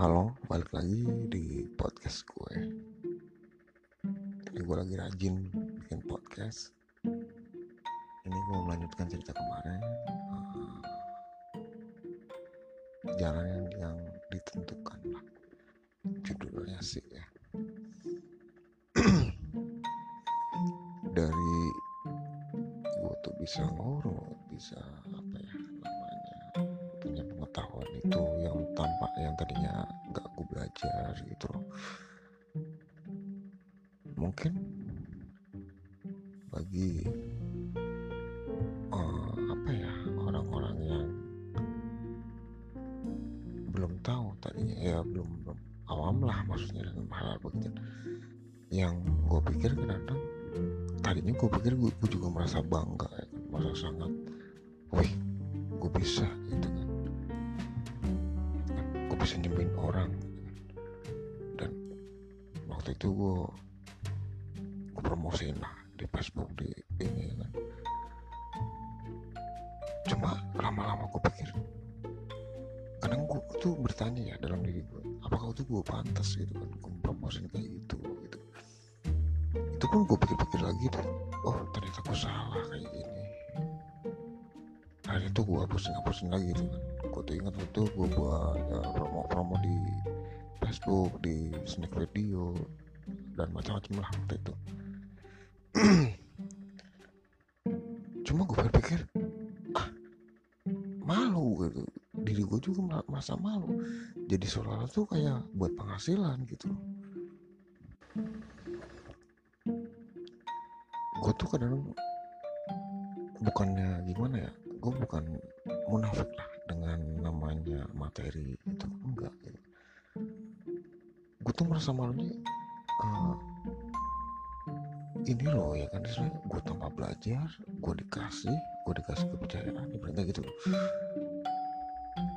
Halo, balik lagi di podcast gue. Ini gue lagi rajin bikin podcast. Ini gue melanjutkan cerita kemarin. Uh, jalan yang, yang ditentukan lah. Judulnya sih ya. Dari gue tuh bisa ngurut, bisa tadinya nggak gue belajar gitu loh. Mungkin bagi uh, apa ya orang-orang yang belum tahu tadinya ya belum belum awam lah maksudnya dengan hal, -hal begitu. Yang gue pikir kadang-kadang tadinya gue pikir gue, juga merasa bangga ya kan merasa sangat wih gue bisa gitu kan bisa nyembuhin orang dan waktu itu gue gue promosiin lah di Facebook di ini kan. Cuma lama-lama gue pikir kadang gue tuh bertanya ya dalam diri gue apakah itu gue pantas gitu kan gue promosiin kayak gitu gitu. Itu pun gue pikir-pikir lagi tuh oh ternyata gue salah kayak gini hari itu gue hapusin hapusin lagi tuh kan gue tuh ingat waktu gue buat ya, promo-promo di Facebook di snack video dan macam-macam lah waktu itu. Cuma gue berpikir ah malu gitu. Diri gue juga merasa malu. Jadi seolah tuh kayak buat penghasilan gitu. Gue tuh kadang bukannya gimana ya gue bukan munafik lah dengan namanya materi itu enggak gitu. gue tuh merasa malunya uh, ini loh ya kan gue tambah belajar gue dikasih gue dikasih kepercayaan ibaratnya gitu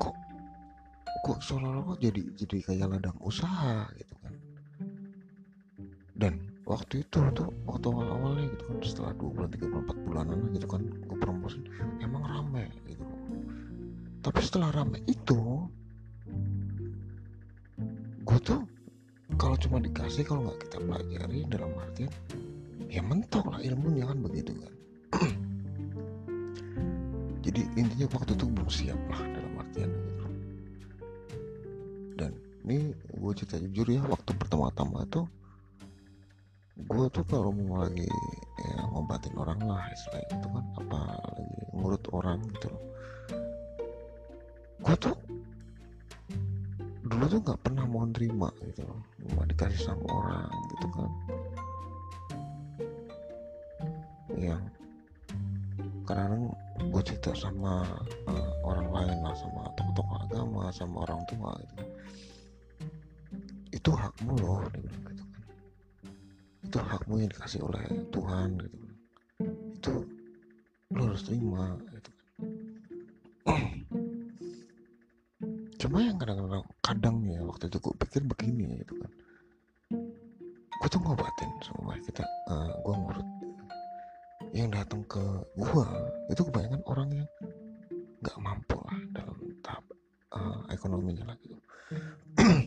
kok kok seolah-olah jadi jadi kayak ladang usaha gitu kan. Dan waktu itu tuh waktu awal-awalnya gitu kan setelah dua bulan tiga bulan empat bulanan gitu kan gue promosi tapi setelah rame itu gue tuh kalau cuma dikasih kalau nggak kita pelajari dalam artian ya mentok lah ilmunya kan begitu kan. Jadi intinya waktu itu belum siap lah dalam artian gitu. Dan ini gue cerita jujur ya waktu pertama-tama tuh gue tuh kalau mau lagi ya, ngobatin orang lah istilahnya itu kan. Apa lagi ngurut orang gitu loh gue tuh dulu tuh nggak pernah mau terima gitu mau dikasih sama orang gitu kan. Yang kadang gue cerita sama uh, orang lain lah sama tokoh-tokoh agama sama orang tua gitu. Itu hakmu loh gitu kan. Itu hakmu yang dikasih oleh Tuhan gitu itu lo harus terima gitu kan cuma yang kadang-kadang kadang ya waktu itu gue pikir begini gitu kan. Gue tuh ngobatin semua kita uh, gue ngurut yang datang ke gue itu kebanyakan orang yang nggak mampu lah dalam tahap uh, ekonominya lah gitu.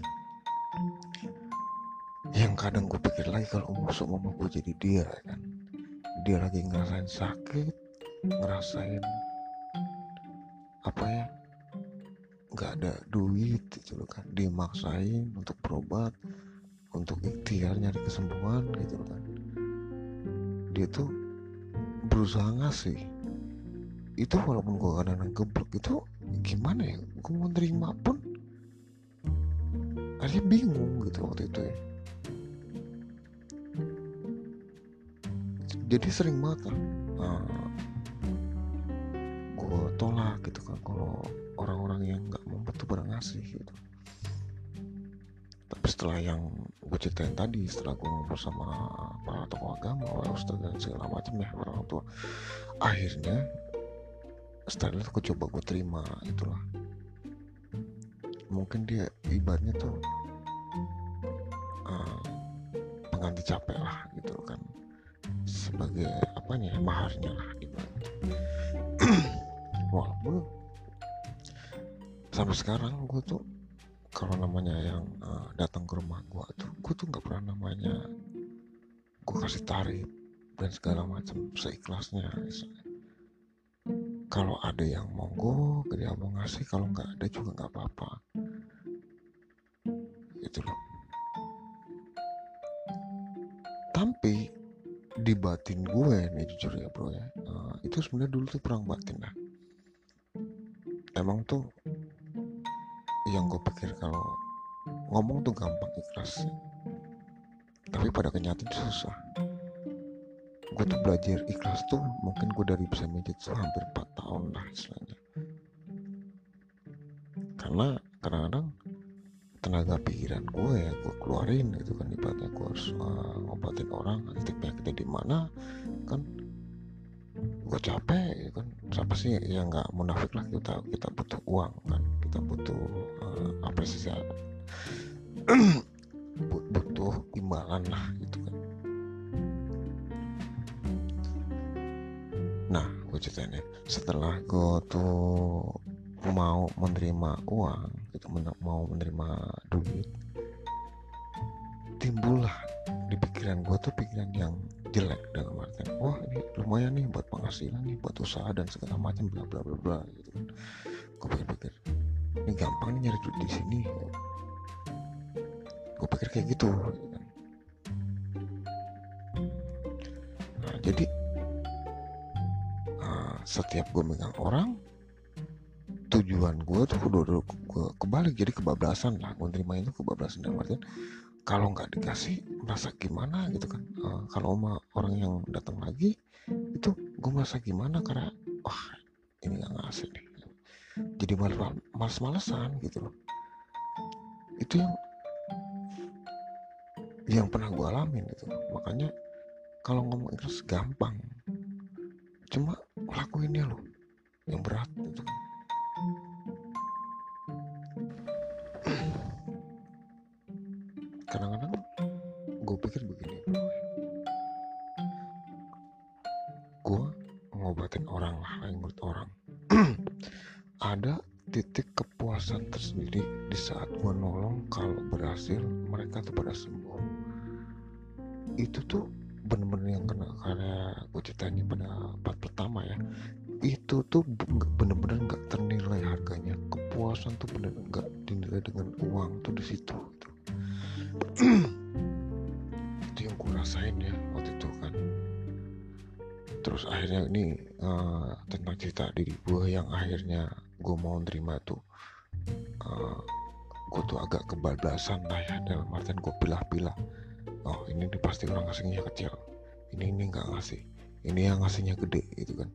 Yang kadang gue pikir lagi kalau musuh mama gue jadi dia kan. Dia lagi ngerasain sakit ngerasain apa ya nggak ada duit gitu loh kan dia maksain untuk berobat untuk ikhtiar nyari kesembuhan gitu loh kan dia tuh berusaha ngasih. Itu walaupun gue kadang-kadang geblek itu gimana ya? Gue mau terima pun akhirnya bingung gitu waktu itu ya. Jadi sering banget lah gue tolak gitu kan kalau orang-orang yang nggak mampu tuh pada ngasih gitu. Tapi setelah yang gue ceritain tadi setelah gue ngobrol sama para tokoh agama para ustadz dan segala macam ya orang tua akhirnya setelah itu gue coba gue terima itulah. Mungkin dia ibaratnya tuh uh, pengganti capek lah gitu kan. Sebagai apanya ya maharnya lah ibaratnya. Walaupun sampai sekarang gue tuh kalau namanya yang uh, datang ke rumah gue tuh gue tuh nggak pernah namanya gue kasih tarif dan segala macam seikhlasnya. Kalau ada yang monggo dia mau ngasih kalau nggak ada juga nggak apa-apa. Gitu loh. Tapi di batin gue nih jujur ya bro ya uh, itu sebenarnya dulu tuh perang batin lah emang tuh yang gue pikir kalau ngomong tuh gampang ikhlas. Tapi pada kenyataan susah. Gue tuh belajar ikhlas tuh mungkin gue dari bisa medit tuh hampir 4 tahun lah istilahnya. Karena kadang-kadang tenaga pikiran gue ya gue keluarin gitu kan ibaratnya gue harus uh, ngobatin orang titik penyakitnya di mana kan. Gue capek ya kan. Siapa sih yang nggak munafik lah kita kita butuh uang kan kita butuh uh, apresiasi butuh imbalan lah gitu kan. Nah gue ceritain ya. Setelah gue tuh mau menerima uang gitu mau menerima duit timbullah di pikiran gue tuh pikiran yang jelek dalam artian wah ini lumayan nih buat penghasilan nih buat usaha dan segala macam bla bla bla bla gitu kan. Gue pikir-pikir ini gampang nih nyari duit di sini. Gue pikir kayak gitu, nah jadi uh, setiap gue megang orang tujuan gue tuh udah gue kebalik. Jadi kebablasan lah. Gue terima itu kebablasan dalam artian kalau nggak dikasih merasa gimana gitu kan? Uh, kalau sama orang yang datang lagi itu gue merasa gimana? Karena wah ini nggak ngasih nih jadi malas malas malesan gitu loh. Itu yang yang pernah gue alamin gitu makanya kalau ngomong ikhlas gampang. Cuma lakuinnya loh yang berat gitu kan. Kadang-kadang gue pikir begini. Gue ngobatin orang lah menurut orang ada titik kepuasan tersendiri di saat gue nolong kalau berhasil mereka tuh pada sembuh. Itu tuh bener-bener yang kena karena gue ceritanya pada part pertama ya. Itu tuh bener-bener nggak ternilai harganya. Kepuasan tuh bener nggak dinilai dengan uang tuh di situ gitu. Itu yang gue rasain ya waktu itu kan. Terus akhirnya ini uh, tentang cerita diri gue yang akhirnya gue mau terima tuh uh, gue tuh agak kebablasan lah ya dalam artian gue pilah-pilah. Oh ini nih pasti orang ngasihnya kecil. Ini ini nggak ngasih. Ini yang ngasihnya gede gitu kan.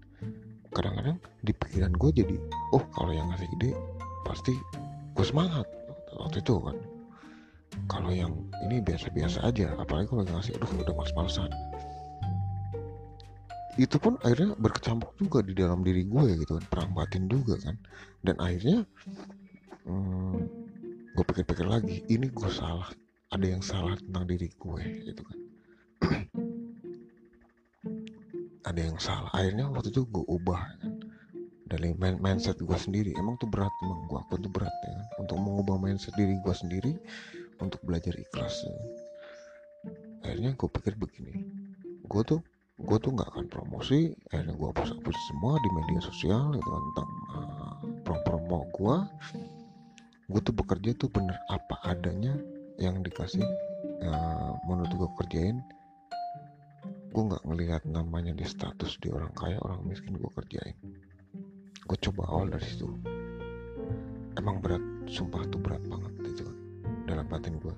Kadang-kadang di pikiran gue jadi oh kalau yang ngasih gede pasti gue semangat. Waktu itu kan. Kalau yang ini biasa-biasa aja apalagi kalau ngasih aduh udah males-malesan itu pun akhirnya berkecampur juga di dalam diri gue gitu kan perang batin juga kan. Dan akhirnya hmm, gue pikir-pikir lagi ini gue salah. Ada yang salah tentang diri gue gitu kan. Ada yang salah. Akhirnya waktu itu gue ubah kan. Dari mindset gue sendiri. Emang tuh berat emang gue aku tuh berat ya kan. Untuk mengubah mindset diri gue sendiri untuk belajar ikhlas akhirnya gue pikir begini. Gue tuh gue tuh nggak akan promosi akhirnya gue hapus hapus semua di media sosial itu kan tentang uh, promo promo gue gue tuh bekerja tuh bener apa adanya yang dikasih uh, menurut gue kerjain. Gue nggak ngelihat namanya di status di orang kaya orang miskin gue kerjain. Gue coba awal dari situ. Emang berat sumpah tuh berat banget itu kan dalam batin gue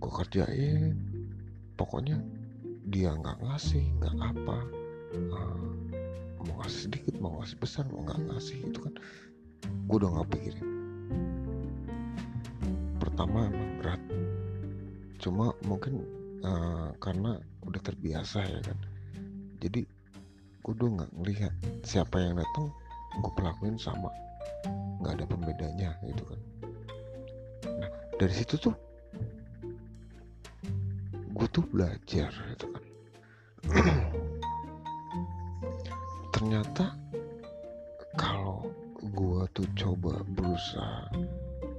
gue kerjain pokoknya dia nggak ngasih nggak apa. Uh, mau ngasih sedikit mau ngasih besar mau nggak ngasih itu kan gue udah nggak pikirin. Pertama emang berat. Cuma mungkin uh, karena udah terbiasa ya kan. Jadi gue udah nggak ngelihat siapa yang datang gue pelakuin sama. Nggak ada pembedanya gitu kan. Nah dari situ tuh gue tuh belajar gitu kan. Ternyata kalau gue tuh coba berusaha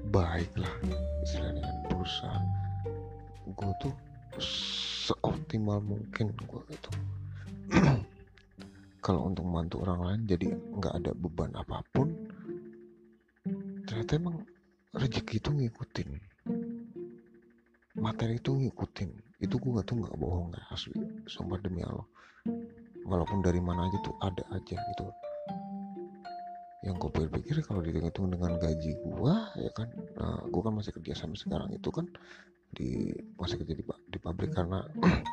baik lah istilahnya berusaha gue tuh seoptimal mungkin gue gitu. Kalau untuk membantu orang lain jadi nggak ada beban apa pun ternyata emang rezeki itu ngikutin materi itu ngikutin itu gue tuh nggak bohong ya asli. Sumpah demi Allah. Walaupun dari mana aja tuh ada aja gitu. Yang gue pikir kalau dihitung dengan gaji gue ya kan nah, gue kan masih kerja sampai sekarang itu kan di masih kerja di, di pabrik. Karena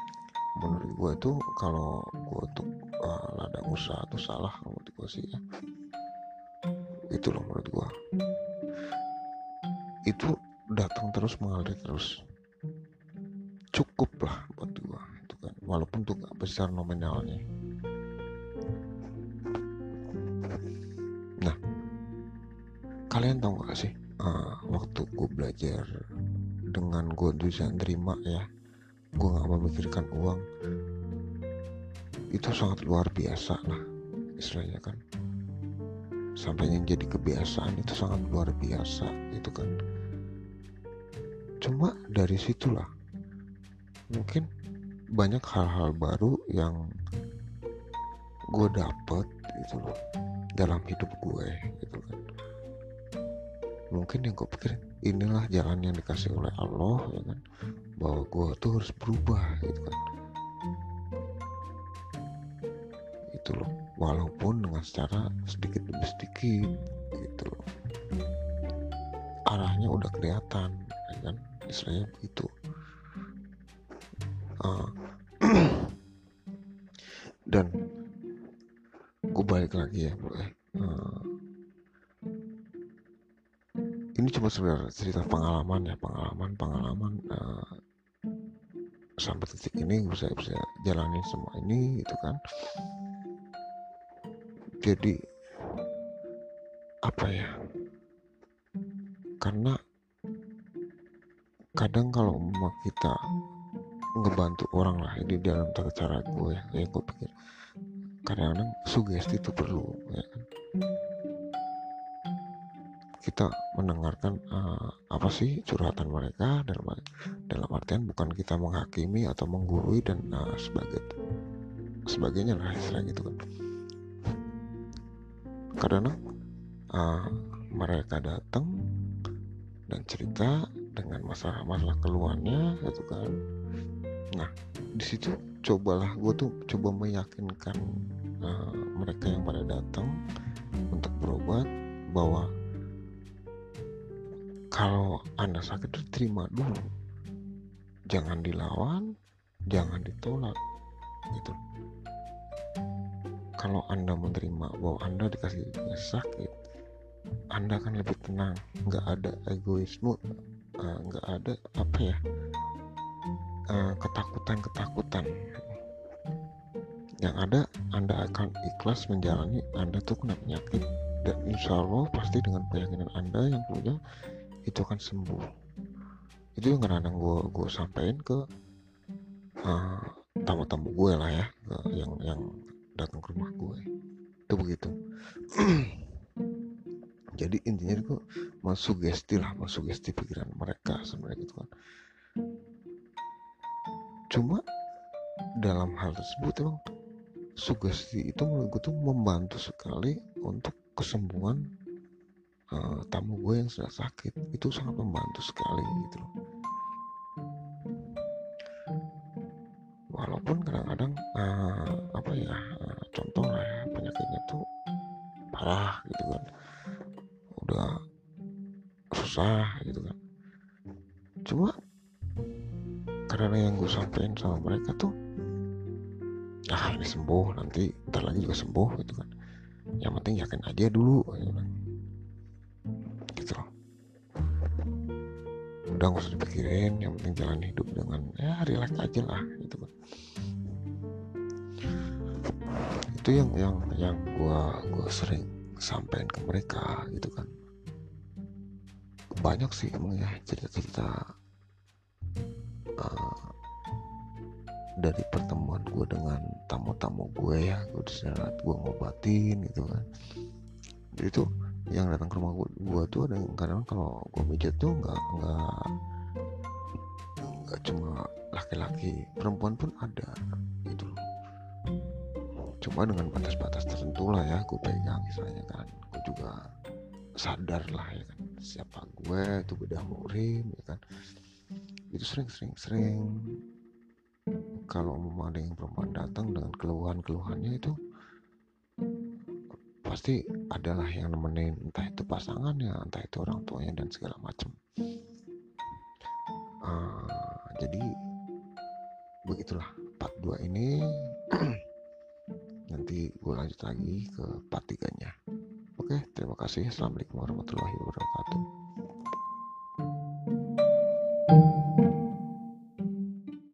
menurut gue tuh kalau gue untuk uh, ladang usaha tuh salah menurut gue sih ya. Itu loh menurut gue itu datang terus mengalir terus cukup lah buat gue itu kan. Walaupun tuh gak besar nominalnya. Kalian tahu gak sih uh, waktu gue belajar dengan gue bisa terima ya gue gak memikirkan uang itu sangat luar biasa lah istilahnya kan. Sampai yang jadi kebiasaan itu sangat luar biasa itu kan. Cuma dari situlah mungkin banyak hal-hal baru yang gue dapet gitu loh dalam hidup gue gitu kan. Mungkin yang gue pikir inilah jalan yang dikasih oleh Allah ya kan? Bahwa gue tuh harus berubah gitu kan. Itu loh walaupun dengan secara sedikit demi sedikit gitu loh. Arahnya udah kelihatan ya kan? Istilahnya begitu uh, dan gue balik lagi ya uh, ini cuma sebenarnya cerita pengalaman ya pengalaman pengalaman uh, sampai titik ini bisa bisa jalani semua ini gitu kan. Jadi apa ya? Karena kadang kalau kita ngebantu orang lah. Ini dalam tata cara gue ya gue pikir. Kadang-kadang sugesti itu perlu ya kan? Kita mendengarkan uh, apa sih curhatan mereka dalam dalam artian bukan kita menghakimi atau menggurui dan uh, sebagai sebagainya lah istilah gitu kan. Karena uh, mereka datang dan cerita dengan masalah-masalah keluarnya gitu kan nah di situ cobalah gue tuh coba meyakinkan uh, mereka yang pada datang untuk berobat bahwa kalau anda sakit terima dulu. Jangan dilawan jangan ditolak gitu. Kalau anda menerima bahwa anda dikasih sakit anda akan lebih tenang. Nggak ada egoisme uh, nggak ada apa ya eh, ketakutan ketakutan yang ada anda akan ikhlas menjalani anda tuh kena penyakit. Dan insya Allah pasti dengan keyakinan anda yang punya itu akan sembuh. Itu yang kadang gue gue sampaikan ke uh, tamu-tamu gue lah ya yang yang datang ke rumah gue itu begitu. Jadi intinya itu sugesti lah sugesti pikiran mereka sebenarnya gitu kan cuma dalam hal tersebut emang sugesti itu menurut gue tuh membantu sekali untuk kesembuhan uh, tamu gue yang sudah sakit. Itu sangat membantu sekali gitu loh. Walaupun kadang-kadang uh, apa ya uh, contoh lah ya penyakitnya tuh parah gitu kan. Udah susah gitu kan. Cuma karena yang gue sampein sama mereka tuh ah ini sembuh nanti ntar lagi juga sembuh gitu kan. Yang penting yakin aja dulu gitu kan. Udah gak usah dipikirin yang penting jalan hidup dengan ya relax aja lah gitu kan. Itu yang yang yang gua gua sering sampaikan ke mereka gitu kan. Banyak sih emang ya cerita-cerita uh, dari pertemuan gue dengan tamu-tamu gue ya gue di gue ngobatin gitu kan. Jadi tuh yang datang ke rumah gua, gua tuh ada kadang kalau gua mijat tuh nggak nggak nggak cuma laki-laki perempuan pun ada gitu loh. Cuma dengan batas-batas tertentu lah ya gue pegang misalnya kan. Gue juga sadar lah ya kan. Siapa gue itu beda murim ya kan itu sering-sering sering kalau mau ada yang perempuan datang dengan keluhan-keluhannya itu pasti adalah yang nemenin. Entah itu pasangannya entah itu orang tuanya dan segala macam uh, jadi begitulah part 2 ini. Nanti gue lanjut lagi ke part 3 nya oke terima kasih. Assalamualaikum warahmatullahi wabarakatuh